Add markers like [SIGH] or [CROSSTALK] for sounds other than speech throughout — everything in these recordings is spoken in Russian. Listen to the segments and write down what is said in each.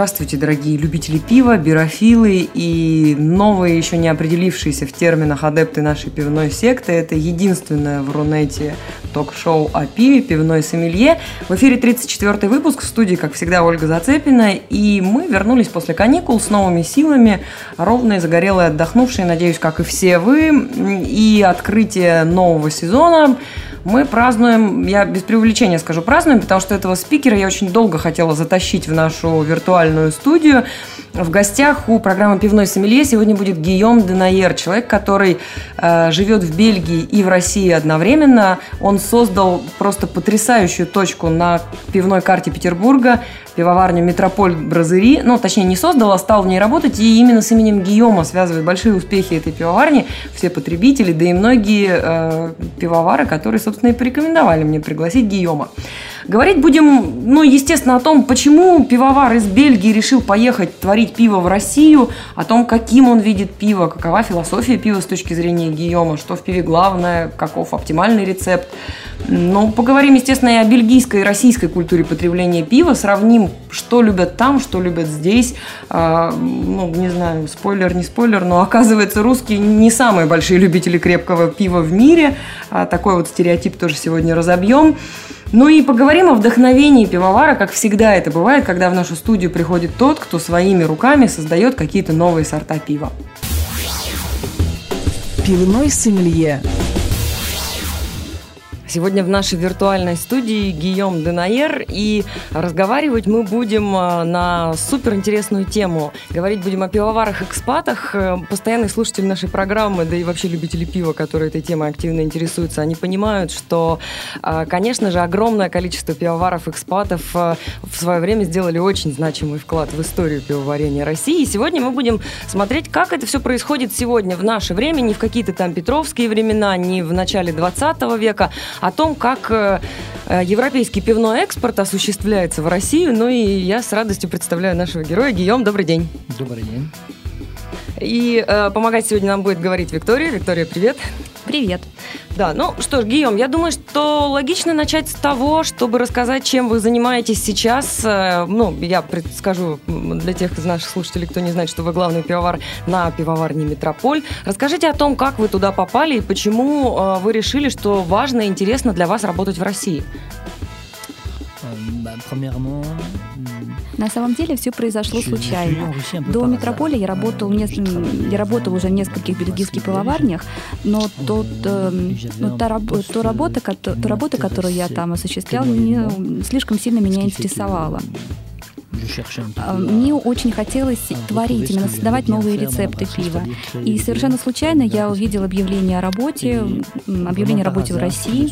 Здравствуйте, дорогие любители пива, бирофилы и новые, еще не определившиеся в терминах адепты нашей пивной секты. Это единственное в Рунете ток-шоу о пиве «Пивной сомелье». В эфире 34-й выпуск, в студии, как всегда, Ольга Зацепина. И мы вернулись после каникул с новыми силами, ровные, загорелые, отдохнувшие, надеюсь, как и все вы. И открытие нового сезона – мы празднуем, я без преувеличения скажу празднуем, потому что этого спикера я очень долго хотела затащить в нашу виртуальную студию. В гостях у программы «Пивной сомелье» сегодня будет Гийом Денайер, человек, который э, живет в Бельгии и в России одновременно. Он создал просто потрясающую точку на пивной карте Петербурга, пивоварню «Метрополь Бразыри». Ну, точнее, не создал, а стал в ней работать. И именно с именем Гийома связывают большие успехи этой пивоварни все потребители, да и многие э, пивовары, которые, и порекомендовали мне пригласить Гийома. Говорить будем, ну, естественно, о том, почему пивовар из Бельгии решил поехать творить пиво в Россию, о том, каким он видит пиво, какова философия пива с точки зрения Гийома, что в пиве главное, каков оптимальный рецепт. Ну, поговорим, естественно, и о бельгийской и российской культуре потребления пива, сравним, что любят там, что любят здесь. А, ну, не знаю, спойлер, не спойлер, но оказывается, русские не самые большие любители крепкого пива в мире. А, такой вот стереотип тоже сегодня разобьем. Ну и поговорим о вдохновении пивовара, как всегда это бывает, когда в нашу студию приходит тот, кто своими руками создает какие-то новые сорта пива. Пивной сомелье Сегодня в нашей виртуальной студии Гийом Денайер, и разговаривать мы будем а, на суперинтересную тему. Говорить будем о пивоварах-экспатах. Э, постоянный слушатель нашей программы, да и вообще любители пива, которые этой темой активно интересуются, они понимают, что, а, конечно же, огромное количество пивоваров-экспатов в свое время сделали очень значимый вклад в историю пивоварения России. И сегодня мы будем смотреть, как это все происходит сегодня, в наше время, не в какие-то там петровские времена, не в начале 20 века, о том, как э, э, европейский пивной экспорт осуществляется в Россию. Ну и я с радостью представляю нашего героя. Гийом, добрый день. Добрый день. И э, помогать сегодня нам будет говорить Виктория. Виктория, привет. Привет. Да, ну что ж, Гийом, я думаю, что логично начать с того, чтобы рассказать, чем вы занимаетесь сейчас. Э, ну, я скажу для тех из наших слушателей, кто не знает, что вы главный пивовар на пивоварне «Метрополь». Расскажите о том, как вы туда попали и почему э, вы решили, что важно и интересно для вас работать в России. На самом деле все произошло случайно. До метрополя я работал, я работал уже в нескольких бельгийских пивоварнях, но тот, э, ну, та, то работа, та работа, которую я там осуществлял, не, слишком сильно меня интересовала. А, мне очень хотелось творить, именно создавать новые рецепты пива. И совершенно случайно я увидела объявление о работе, объявление о работе в России,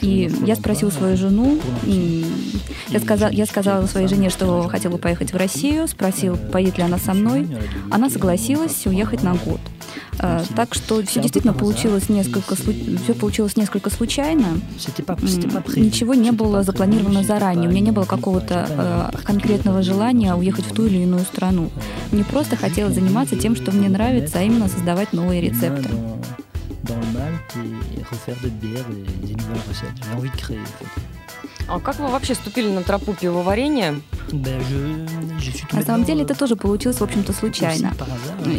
и я спросила свою жену, я сказала, я сказала своей жене, что хотела поехать в Россию, спросил, поедет ли она со мной. Она согласилась уехать на год. А, так что все действительно получилось несколько, все получилось несколько случайно. Ничего не было запланировано заранее. У меня не было какого-то э, конкретного желания уехать в ту или иную страну. Мне просто хотелось заниматься тем, что мне нравится, а именно создавать новые рецепты. А как вы вообще ступили на тропу пивоварения? На самом деле это тоже получилось, в общем-то, случайно.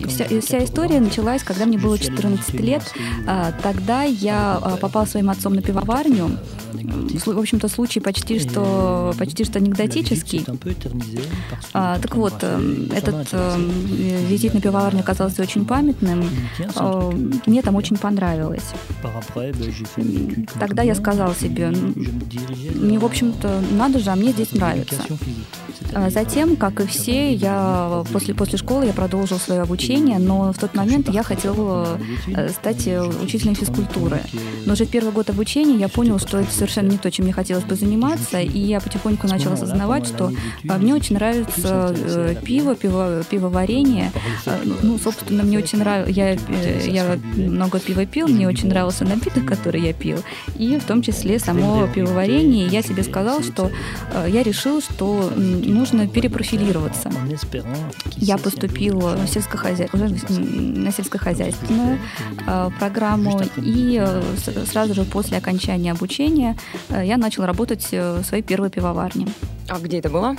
Вся, вся история началась, когда мне было 14 лет. А, тогда я а, попал своим отцом на пивоварню. В общем-то, случай почти что, почти что анекдотический. А, так вот, эм, этот эм, визит на пивоварню оказался очень памятным. Мне там очень понравилось. Тогда я сказал себе, мне, в общем-то, надо же, а мне здесь нравится. А затем, как и все, я после, после школы я продолжил свое обучение, но в тот момент я хотела э, стать учителем физкультуры. Но уже в первый год обучения я понял, что это совершенно не то, чем мне хотелось бы заниматься, и я потихоньку начала осознавать, что а, мне очень нравится э, пиво, пиво, пивоварение. А, ну, собственно, мне очень нравилось, я, э, я много пива пил, мне очень нравился напиток, который я пил, и в том числе само пивоварение. Я себе сказал, что я решил, что нужно перепрофилироваться. Я поступил в сельскохозя... на сельскохозяйственную э, программу, и сразу же после окончания обучения я начал работать в своей первой пивоварне. А где это было?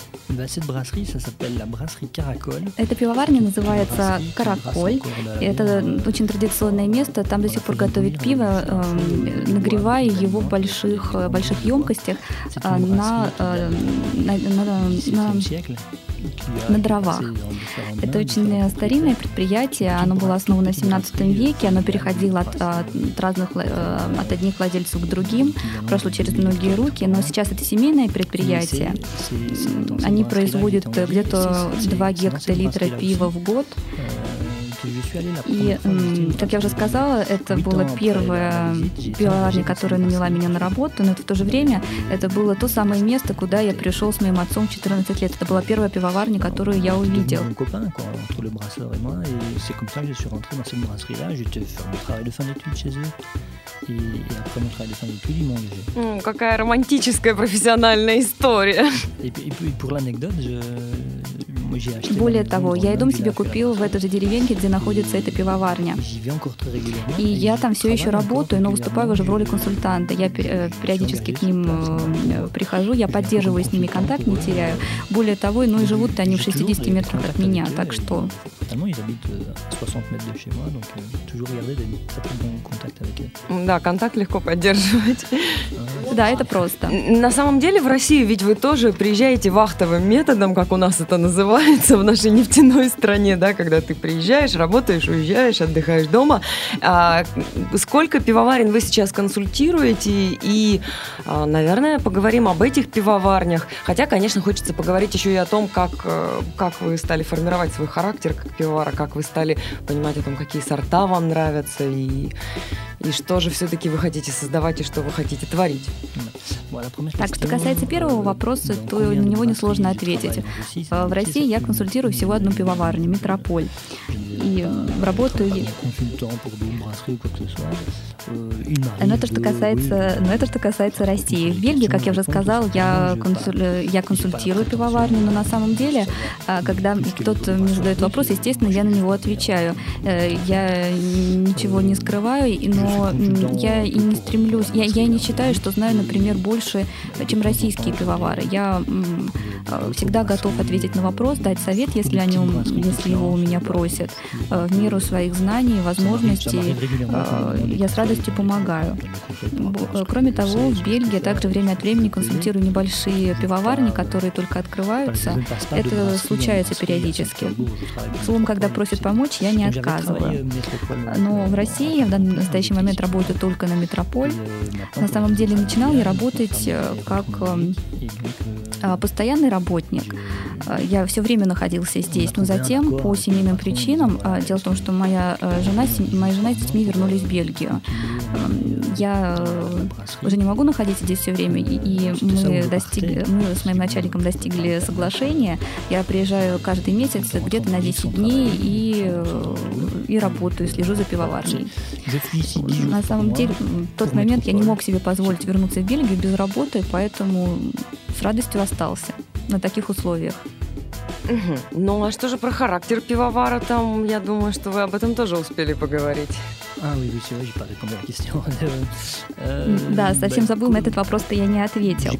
Эта пивоварня называется «Караколь». Это очень традиционное место. Там до сих пор готовят пиво, э, нагревая его в больших, больших емкостях э, на, э, на, на, на, на дровах. Это очень старинное предприятие, оно было основано в 17 веке, оно переходило от, от разных, от одних владельцев к другим, прошло через многие руки, но сейчас это семейное предприятие. Они производят где-то 2 гектолитра пива в год. И, как я уже сказала, это была первая пивоварня, которая наняла меня на работу, но это в то же время это было то самое место, куда я пришел с моим отцом в 14 лет. Это была первая пивоварня, которую я увидел. Какая романтическая профессиональная история. Более того, я и дом себе купил в этой же деревеньке, где находится эта пивоварня. И я там все еще работаю, но выступаю уже в роли консультанта. Я э, периодически к ним э, прихожу, я поддерживаю с ними контакт, не теряю. Более того, ну и живут они в 60 метрах от меня, так что... Да, контакт легко поддерживать. [LAUGHS] Да, это просто. На самом деле в России ведь вы тоже приезжаете вахтовым методом, как у нас это называется в нашей нефтяной стране, да, когда ты приезжаешь, работаешь, уезжаешь, отдыхаешь дома. А, сколько пивоварен вы сейчас консультируете? И, а, наверное, поговорим об этих пивоварнях. Хотя, конечно, хочется поговорить еще и о том, как, э, как вы стали формировать свой характер как пивовара, как вы стали понимать о том, какие сорта вам нравятся и, и что же все-таки вы хотите создавать и что вы хотите творить. Так, что касается первого вопроса, то на него несложно ответить. Э, в России я консультирую всего одну пивоварню, Метрополь. И работаю... Но это что касается, но это что касается России. В Бельгии, как я уже сказал, я, консуль, я консультирую пивоварню, но на самом деле, а, когда кто-то мне задает вопрос, естественно, я на него отвечаю. Э, я ничего не скрываю, но я и не стремлюсь, я, я не считаю, что знаю, например, больше, чем российские пивовары. Я всегда готов ответить на вопрос, дать совет, если, они, если его у меня просят. Э, в меру своих знаний, возможностей э, я с радостью помогаю. Э, кроме того, в Бельгии также время от времени консультирую небольшие пивоварни, которые только открываются. Это случается периодически. Словом, когда просят помочь, я не отказываю. Но в России я в данный настоящий момент работаю только на метрополь. На самом деле начинал я работать как постоянный работник. Я все время находился здесь, но затем по семейным причинам Дело в том, что моя э, жена, моя жена с детьми вернулись в Бельгию. Эм, я э, уже не могу находиться здесь все время, и мы, достигли, мы с моим начальником достигли соглашения. Я приезжаю каждый месяц где-то на 10 дней и, э, и работаю, слежу за пивоварней. На самом деле, в тот момент я не мог себе позволить вернуться в Бельгию без работы, поэтому с радостью остался на таких условиях. Угу. Ну а что же про характер пивовара там? Я думаю, что вы об этом тоже успели поговорить. А, [LAUGHS] да, совсем забыл, на этот вопрос-то я не ответил.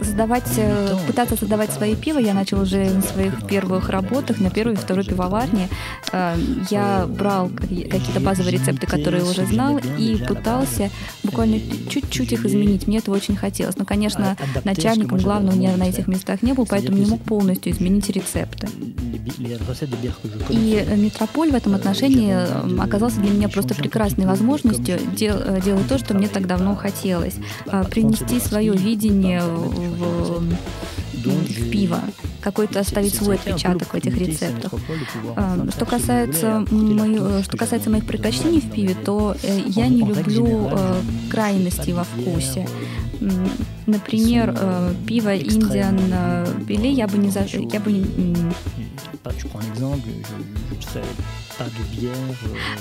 Создавать, э, пытаться создавать свои пиво я начал уже на своих первых работах, на первой и второй пивоварне. Э, я брал какие-то базовые рецепты, которые уже знал, и пытался буквально чуть-чуть их изменить. Мне этого очень хотелось. Но, конечно, начальником главного у меня на этих местах не был, поэтому не мог полностью изменить рецепты. И Метрополь в этом отношении оказался для меня просто прекрасной возможностью дел, э, делать то, что мне так давно хотелось. Принести свое видение в, в пиво какой-то оставить свой отпечаток в этих рецептах. Что касается, мои, что касается моих предпочтений в пиве, то э, я не люблю э, крайностей во вкусе. Например, э, пиво Indian Беле я бы не за... Я бы не...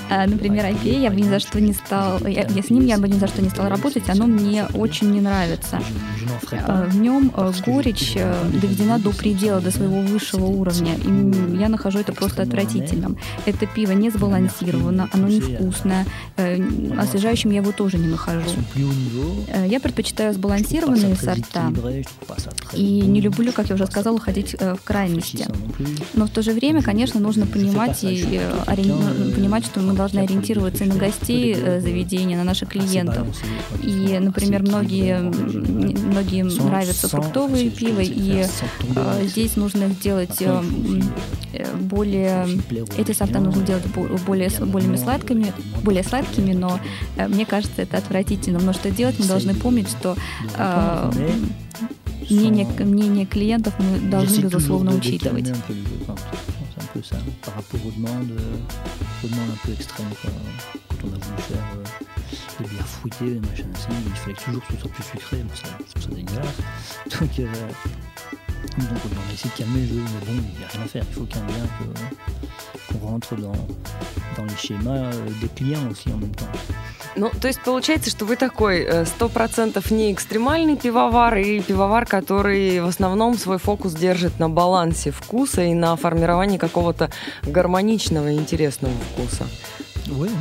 А, например, IPA я бы ни за что не стал, я, я с ним я бы ни за что не стал работать, оно мне очень не нравится. А, в нем э, горечь э, доведена до предела, до своего высшего уровня. И я нахожу это просто отвратительным. Это пиво не сбалансировано, оно невкусное. Э, освежающим я его тоже не нахожу. Я предпочитаю сбалансированные сорта. И не люблю, как я уже сказала, ходить в крайности. Но в то же время, конечно, нужно понимать и ори... понимать, что мы должны ориентироваться и на гостей заведения, на наших клиентов. И, например, многие, многие нравятся фруктовые пиво, и э, здесь нужно сделать э, более... Эти сорта нужно делать более, более сладкими, более сладкими, но э, мне кажется, это отвратительно. Но что делать, мы должны помнить, что э, мнение, мнение клиентов мы должны, безусловно, учитывать. Par rapport aux demandes, aux demandes un peu extrêmes. Quoi. Quand on a voulu faire euh, des bières fruitées, des machins ainsi, il fallait toujours que ce soit plus sucré, ça, je dégueulasse. [LAUGHS] Donc, euh, donc on a essayé de calmer le jeu, mais bon, il n'y a rien à faire. Il faut même bien qu'on rentre dans, dans les schémas euh, des clients aussi en même temps. Ну, то есть получается, что вы такой э, сто процентов не экстремальный пивовар и пивовар, который в основном свой фокус держит на балансе вкуса и на формировании какого-то гармоничного и интересного вкуса.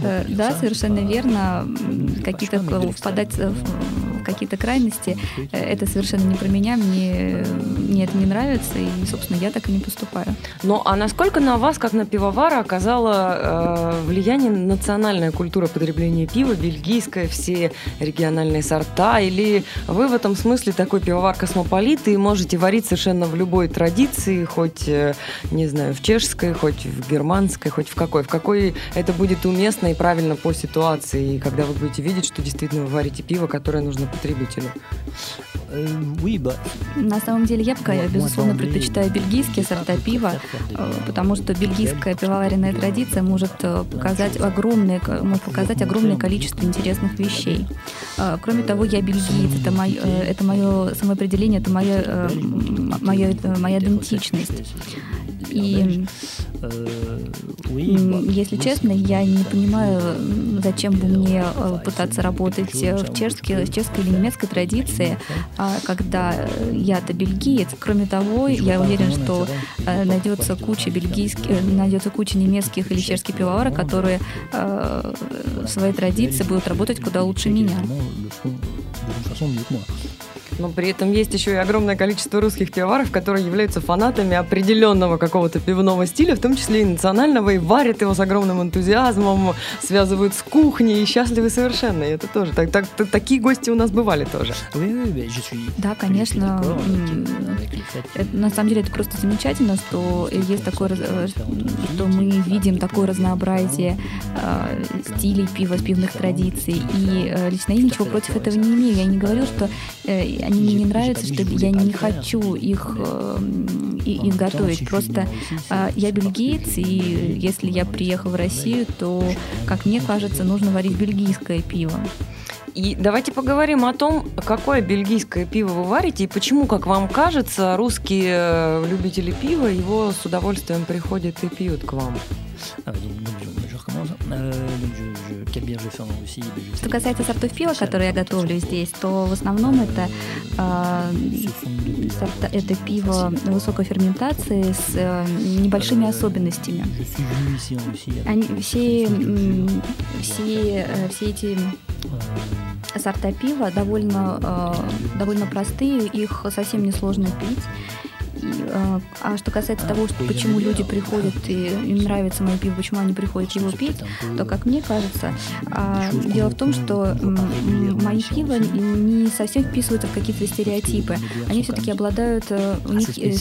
Э, да, совершенно верно. Какие-то впадать в какие-то крайности, э, это совершенно не про меня, мне, мне это не нравится, и, собственно, я так и не поступаю. Ну, а насколько на вас, как на пивовара, оказала э, влияние национальная культура потребления пива, бельгийская, все региональные сорта, или вы в этом смысле такой пивовар-космополит и можете варить совершенно в любой традиции, хоть, э, не знаю, в чешской, хоть в германской, хоть в какой, в какой это будет уместно и правильно по ситуации, и когда вы будете видеть, что действительно вы варите пиво, которое нужно потребителю? Э, На самом деле я пока, безусловно, предпочитаю бельгийские сорта пива, э, потому что бельгийская пивоваренная традиция может э, показать огромное, может показать огромное количество интересных вещей. Кроме того, я бельгиец, это мое, это мое самоопределение, это моя, моя, моя идентичность. И если честно, я не понимаю, зачем бы мне пытаться работать в чешской, в чешской или немецкой традиции, а, когда я-то бельгиец. Кроме того, я уверен, что э, найдется куча бельгийских, э, найдется куча немецких или чешских пивоваров, которые э, в своей традиции будут работать куда лучше меня. Но при этом есть еще и огромное количество русских пивоваров, которые являются фанатами определенного какого-то пивного стиля, в том числе и национального, и варят его с огромным энтузиазмом, связывают с кухней и счастливы совершенно. И это тоже. Так, так, так, такие гости у нас бывали тоже. Да, конечно. На самом деле это просто замечательно, что есть такое, э, что мы видим такое разнообразие э, стилей пива, пивных традиций. И э, лично я ничего против этого не имею. Я не говорю, что они мне не нравятся, что я не хочу их, э, их готовить. Просто э, я бельгиец, и если я приехал в Россию, то, как мне кажется, нужно варить бельгийское пиво. И давайте поговорим о том, какое бельгийское пиво вы варите и почему, как вам кажется, русские э, любители пива его с удовольствием приходят и пьют к вам. Что касается сортов пива, которые я готовлю здесь, то в основном это, э, сорта, это пиво высокой ферментации с э, небольшими особенностями. Они, все, все, э, все эти сорта пива довольно, э, довольно простые, их совсем несложно пить. А, а что касается того, что, почему люди приходят и им нравится мое пиво, почему они приходят его пить, то, как мне кажется, а, дело в том, что мои пиво не совсем вписываются в какие-то стереотипы. Они все-таки обладают, э, у них, э,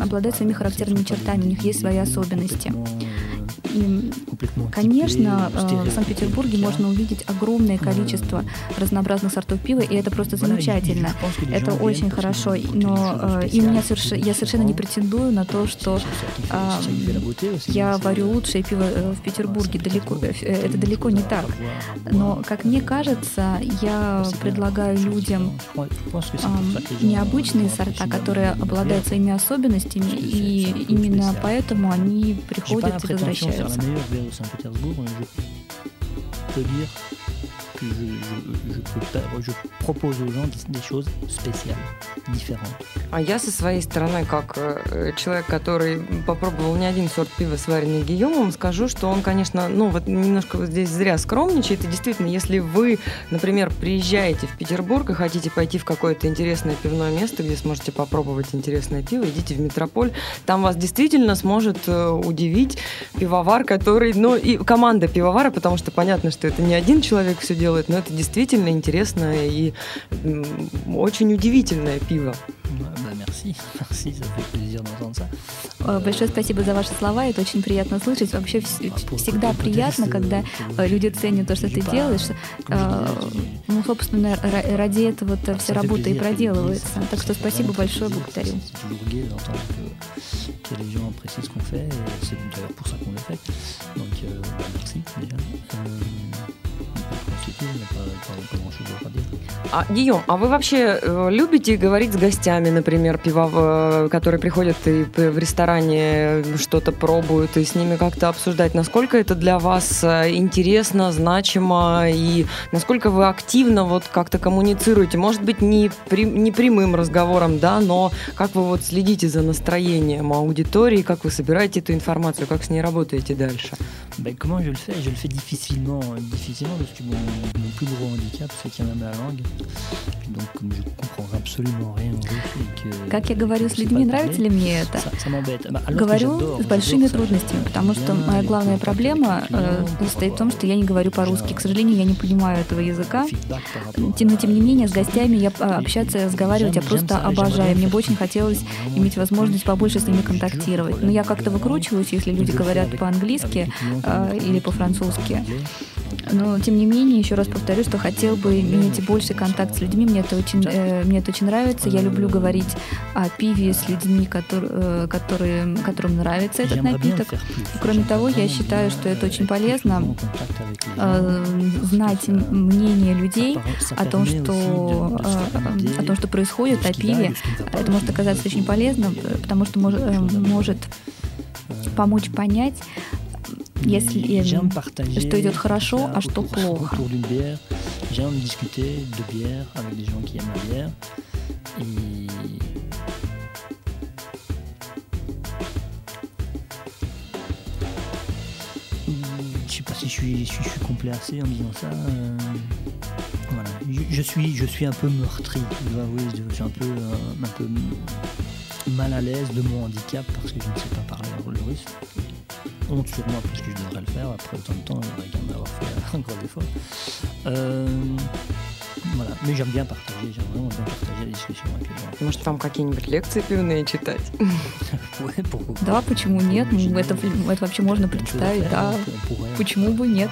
обладают своими характерными чертами, у них есть свои особенности. И, конечно, э, в Санкт-Петербурге можно увидеть огромное количество разнообразных сортов пива, и это просто замечательно. Это очень хорошо. Но и меня соверш... я совершенно не претендую на то, что я варю лучшее пиво э, в Петербурге. Далеко, э, это далеко не так. Но, как мне кажется, я предлагаю людям необычные сорта, которые обладают своими особенностями, и именно поэтому они приходят и возвращаются ambition de faire la meilleure VO Saint-Pétersbourg, euh, je peux dire. Que je, je, je, peux, je propose aux gens des choses spéciales, différentes. А я со своей стороны, как э, человек, который попробовал не один сорт пива, сваренный Гийомом, скажу, что он, конечно, ну вот немножко вот здесь зря скромничает. И действительно, если вы, например, приезжаете в Петербург и хотите пойти в какое-то интересное пивное место, где сможете попробовать интересное пиво, идите в Метрополь. Там вас действительно сможет э, удивить пивовар, который, ну и команда пивовара, потому что понятно, что это не один человек все делает, делает, но это действительно интересное и очень удивительное пиво. Да, merci, merci, ça fait plaisir d'entendre ça. Э, большое спасибо за ваши слова, это очень приятно слышать. Вообще всегда приятно, когда э, люди ценят то, что ты делаешь. Э, ну, собственно, ради этого вся работа и проделывается. Так что спасибо большое, благодарю. que les gens apprécient ce qu'on fait, et c'est d'ailleurs pour ça qu'on le fait. Donc, euh, merci déjà. Euh, film, il n'y a, pas grand. А, Гийом, а вы вообще э, любите говорить с гостями, например, пиво, э, которые приходят и в ресторане что-то пробуют, и с ними как-то обсуждать, насколько это для вас э, интересно, значимо, и насколько вы активно вот как-то коммуницируете? Может быть, не, при, не прямым разговором, да, но как вы вот следите за настроением аудитории, как вы собираете эту информацию, как с ней работаете дальше? Ben, comment je le fais Je le fais difficilement, difficilement parce que mon, mon plus gros handicap, c'est qu'il y en a ma langue. Russe. Как я говорю с людьми, нравится ли мне это? Говорю с большими трудностями, потому что моя главная проблема э, состоит в том, что я не говорю по-русски. К сожалению, я не понимаю этого языка. Но тем не менее, с гостями я а, общаться, разговаривать я просто обожаю. Мне бы очень хотелось иметь возможность побольше с ними контактировать. Но я как-то выкручиваюсь, если люди говорят по-английски э, или по-французски. Но, тем не менее, еще раз повторю, что хотел бы иметь больше контакт с людьми. Мне это очень, э, мне это очень нравится. Я люблю говорить о пиве с людьми, которые, э, которые, которым нравится этот напиток. И, кроме того, я считаю, что это очень полезно э, знать мнение людей о том, что, э, о том, что происходит, о пиве. Это может оказаться очень полезным, потому что может, э, может помочь понять, если что идет хорошо, а что плохо. J'aime discuter de bière avec des gens qui aiment la bière. Et je sais pas si je suis, je suis, je suis complacé en disant ça. Euh, voilà. Je, je, suis, je suis un peu meurtri, je dois avouer, je suis un peu, euh, un peu mal à l'aise de mon handicap parce que je ne sais pas parler le russe Honte sur moi parce que je devrais le faire après autant de temps, j'aurais quand même avoir fait un gros effort. Euh, voilà. Mais j'aime bien partager, j'aime vraiment bien partager la discussion avec les gens. Может, вам какие-нибудь лекции пивные читать? Да, почему нет? Ну, это, это вообще можно представить, да. Почему бы нет?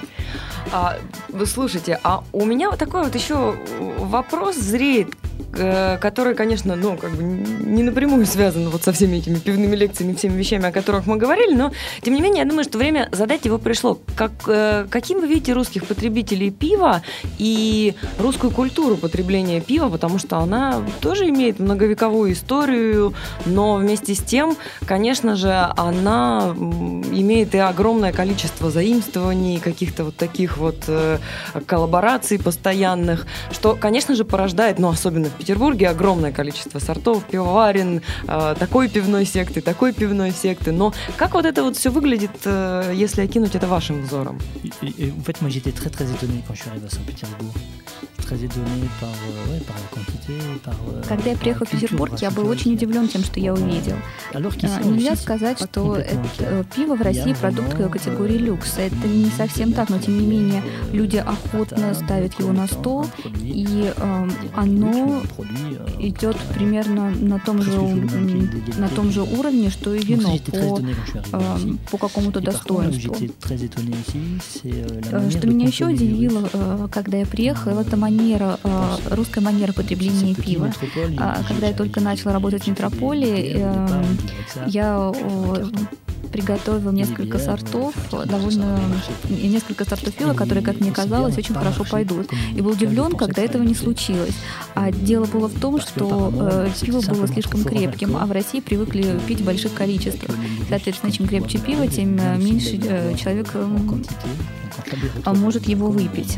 А, слушайте, а у меня вот такой вот еще вопрос зреет Э, который, конечно, ну, как бы не напрямую связан вот со всеми этими пивными лекциями, всеми вещами, о которых мы говорили, но, тем не менее, я думаю, что время задать его пришло. Как, э, каким вы видите русских потребителей пива и русскую культуру потребления пива, потому что она тоже имеет многовековую историю, но вместе с тем, конечно же, она имеет и огромное количество заимствований, каких-то вот таких вот э, коллабораций постоянных, что, конечно же, порождает, ну, особенно в Петербурге огромное количество сортов, пивоварен, э, такой пивной секты, такой пивной секты. Но как вот это вот все выглядит, э, если окинуть это вашим взором? Fait, moi j'étais très très étonné quand je suis arrivé à Saint-Pétersbourg. Par, euh, Когда я приехал в Петербург, я был очень удивлен тем, что я увидел. А, нельзя сказать, что это, э, пиво в России продукт категории люкс. Это не совсем так, но тем не менее люди охотно ставят его на стол, и э, оно идет примерно на том же, на том же уровне, что и вино по, э, по какому-то достоинству. Э, что меня еще удивило, э, когда я приехала, это манера, русская манера потребления пива. А, когда я только начала работать в метрополии, я приготовил несколько сортов, довольно несколько сортов пива, которые, как мне казалось, очень хорошо пойдут. И был удивлен, когда этого не случилось. А дело было в том, что э, пиво было слишком крепким, а в России привыкли пить в больших количествах. Соответственно, чем крепче пиво, тем э, меньше э, человек э, может его выпить.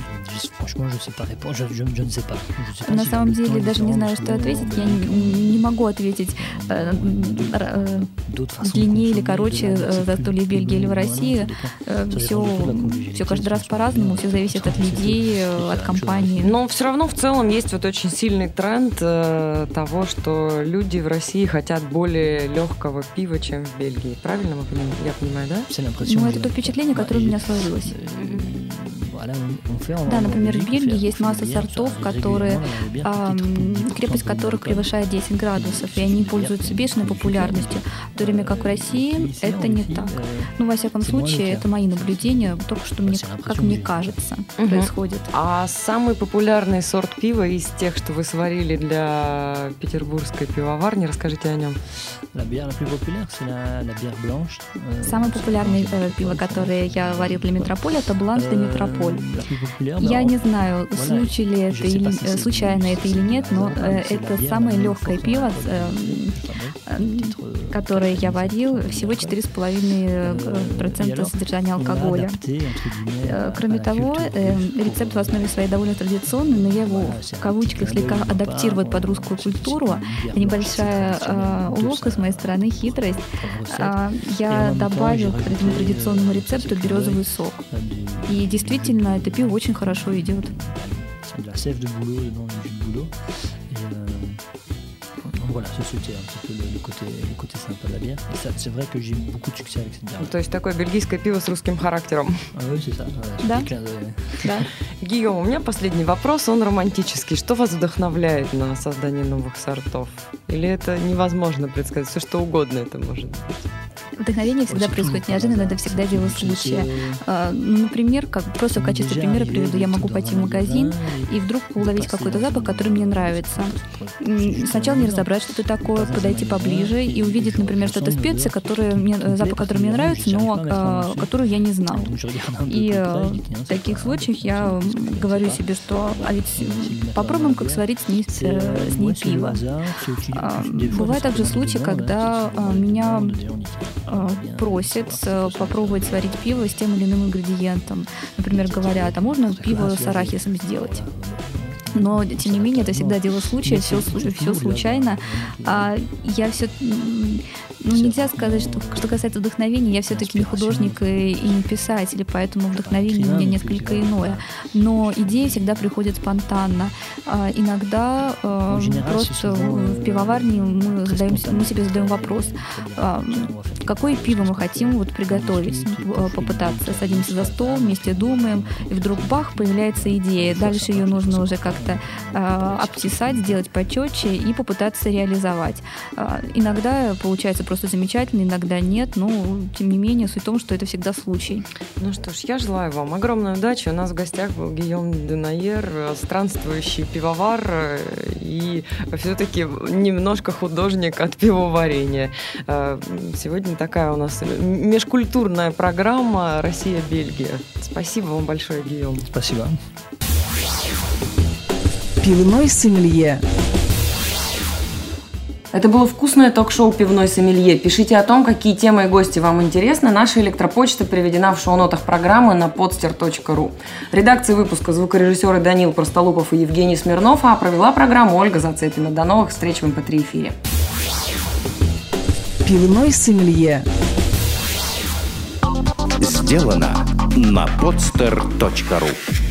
Franchement, je sais pas répondre. Je, je, je ne sais pas. sais pas На si самом деле даже не знаю, что ответить. Я не, не могу ответить э, э, длиннее или короче застолье в Бельгии или в России. Все, все каждый раз по-разному. Все зависит от людей, от компании. Но все равно в целом есть вот очень сильный тренд э, того, что люди в России хотят более легкого пива, чем в Бельгии. Правильно я понимаю, да? Ну, это то впечатление, которое у меня сложилось. Да, например, в Бельгии есть масса сортов, которые, а, крепость которых превышает 10 градусов, и они пользуются бешеной популярностью, в то время как в России это не так. Ну, во всяком случае, это мои наблюдения, только что мне, как мне кажется, угу. происходит. А самый популярный сорт пива из тех, что вы сварили для петербургской пивоварни, расскажите о нем. Самое популярное э, пиво, которое я варил для Метрополя, это Бланш де Я не знаю, случай ли это или, случайно это или нет, но э, это самое легкое пиво, э, которое я варил, всего 4,5% э, содержания алкоголя. Кроме того, рецепт в основе своей довольно традиционный, но я его в кавычках слегка адаптирую под русскую культуру. Небольшая уловка с моей стороны, хитрость. Я добавил к этому традиционному рецепту березовый сок. И действительно, это пиво очень хорошо идет. de la sève de bouleau dans le jus de bouleau. Et euh, voilà, c'était un petit peu le, le, côté, le côté sympa de la bière. Et ça, c'est vrai que j'ai beaucoup de succès avec cette bière. То есть такое бельгийское пиво с русским характером. А, [LAUGHS] oui, c'est ça. Да. да. [LAUGHS] Гийом, у меня последний вопрос, он романтический. Что вас вдохновляет на создание новых сортов? Или это невозможно предсказать? Все что угодно это может быть? Вдохновение всегда происходит неожиданно, это всегда дело случая. А, например, как, просто в качестве примера приведу, я могу пойти в магазин и вдруг уловить какой-то запах, который мне нравится. Сначала не разобрать, что это такое, подойти поближе и увидеть, например, что-то специи, которые мне, запах, который мне нравится, но а, которую я не знал. И а, в таких случаях я говорю себе, что а ведь попробуем, как сварить с ней, с, с ней пиво. Бывают также случаи, когда меня Э, просят э, попробовать сварить пиво с тем или иным ингредиентом. Например, говорят, а можно пиво с арахисом сделать? Но, тем не менее, это всегда дело случая, все, все случайно. А я все... Ну, нельзя сказать, что, что касается вдохновения, я все-таки не художник и, и не писатель, поэтому вдохновение у меня несколько иное. Но идеи всегда приходят спонтанно. А, иногда а, просто в пивоварне мы, задаем, мы себе задаем вопрос, а, какое пиво мы хотим вот приготовить, попытаться. Садимся за стол, вместе думаем, и вдруг бах, появляется идея. Дальше ее нужно уже как как-то э, обтесать, сделать почетче и попытаться реализовать. Э, иногда получается просто замечательно, иногда нет, но тем не менее суть в том, что это всегда случай. Ну что ж, я желаю вам огромной удачи. У нас в гостях был Гийом Денайер, странствующий пивовар и все-таки немножко художник от пивоварения. Э, сегодня такая у нас межкультурная программа «Россия-Бельгия». Спасибо вам большое, Гийом. Спасибо. Пивной сомелье. Это было вкусное ток-шоу «Пивной сомелье». Пишите о том, какие темы и гости вам интересны. Наша электропочта приведена в шоу-нотах программы на podster.ru. Редакции выпуска звукорежиссеры Данил Простолупов и Евгений Смирнов, а провела программу Ольга Зацепина. До новых встреч в MP3-эфире. Пивной сомелье. Сделано на podster.ru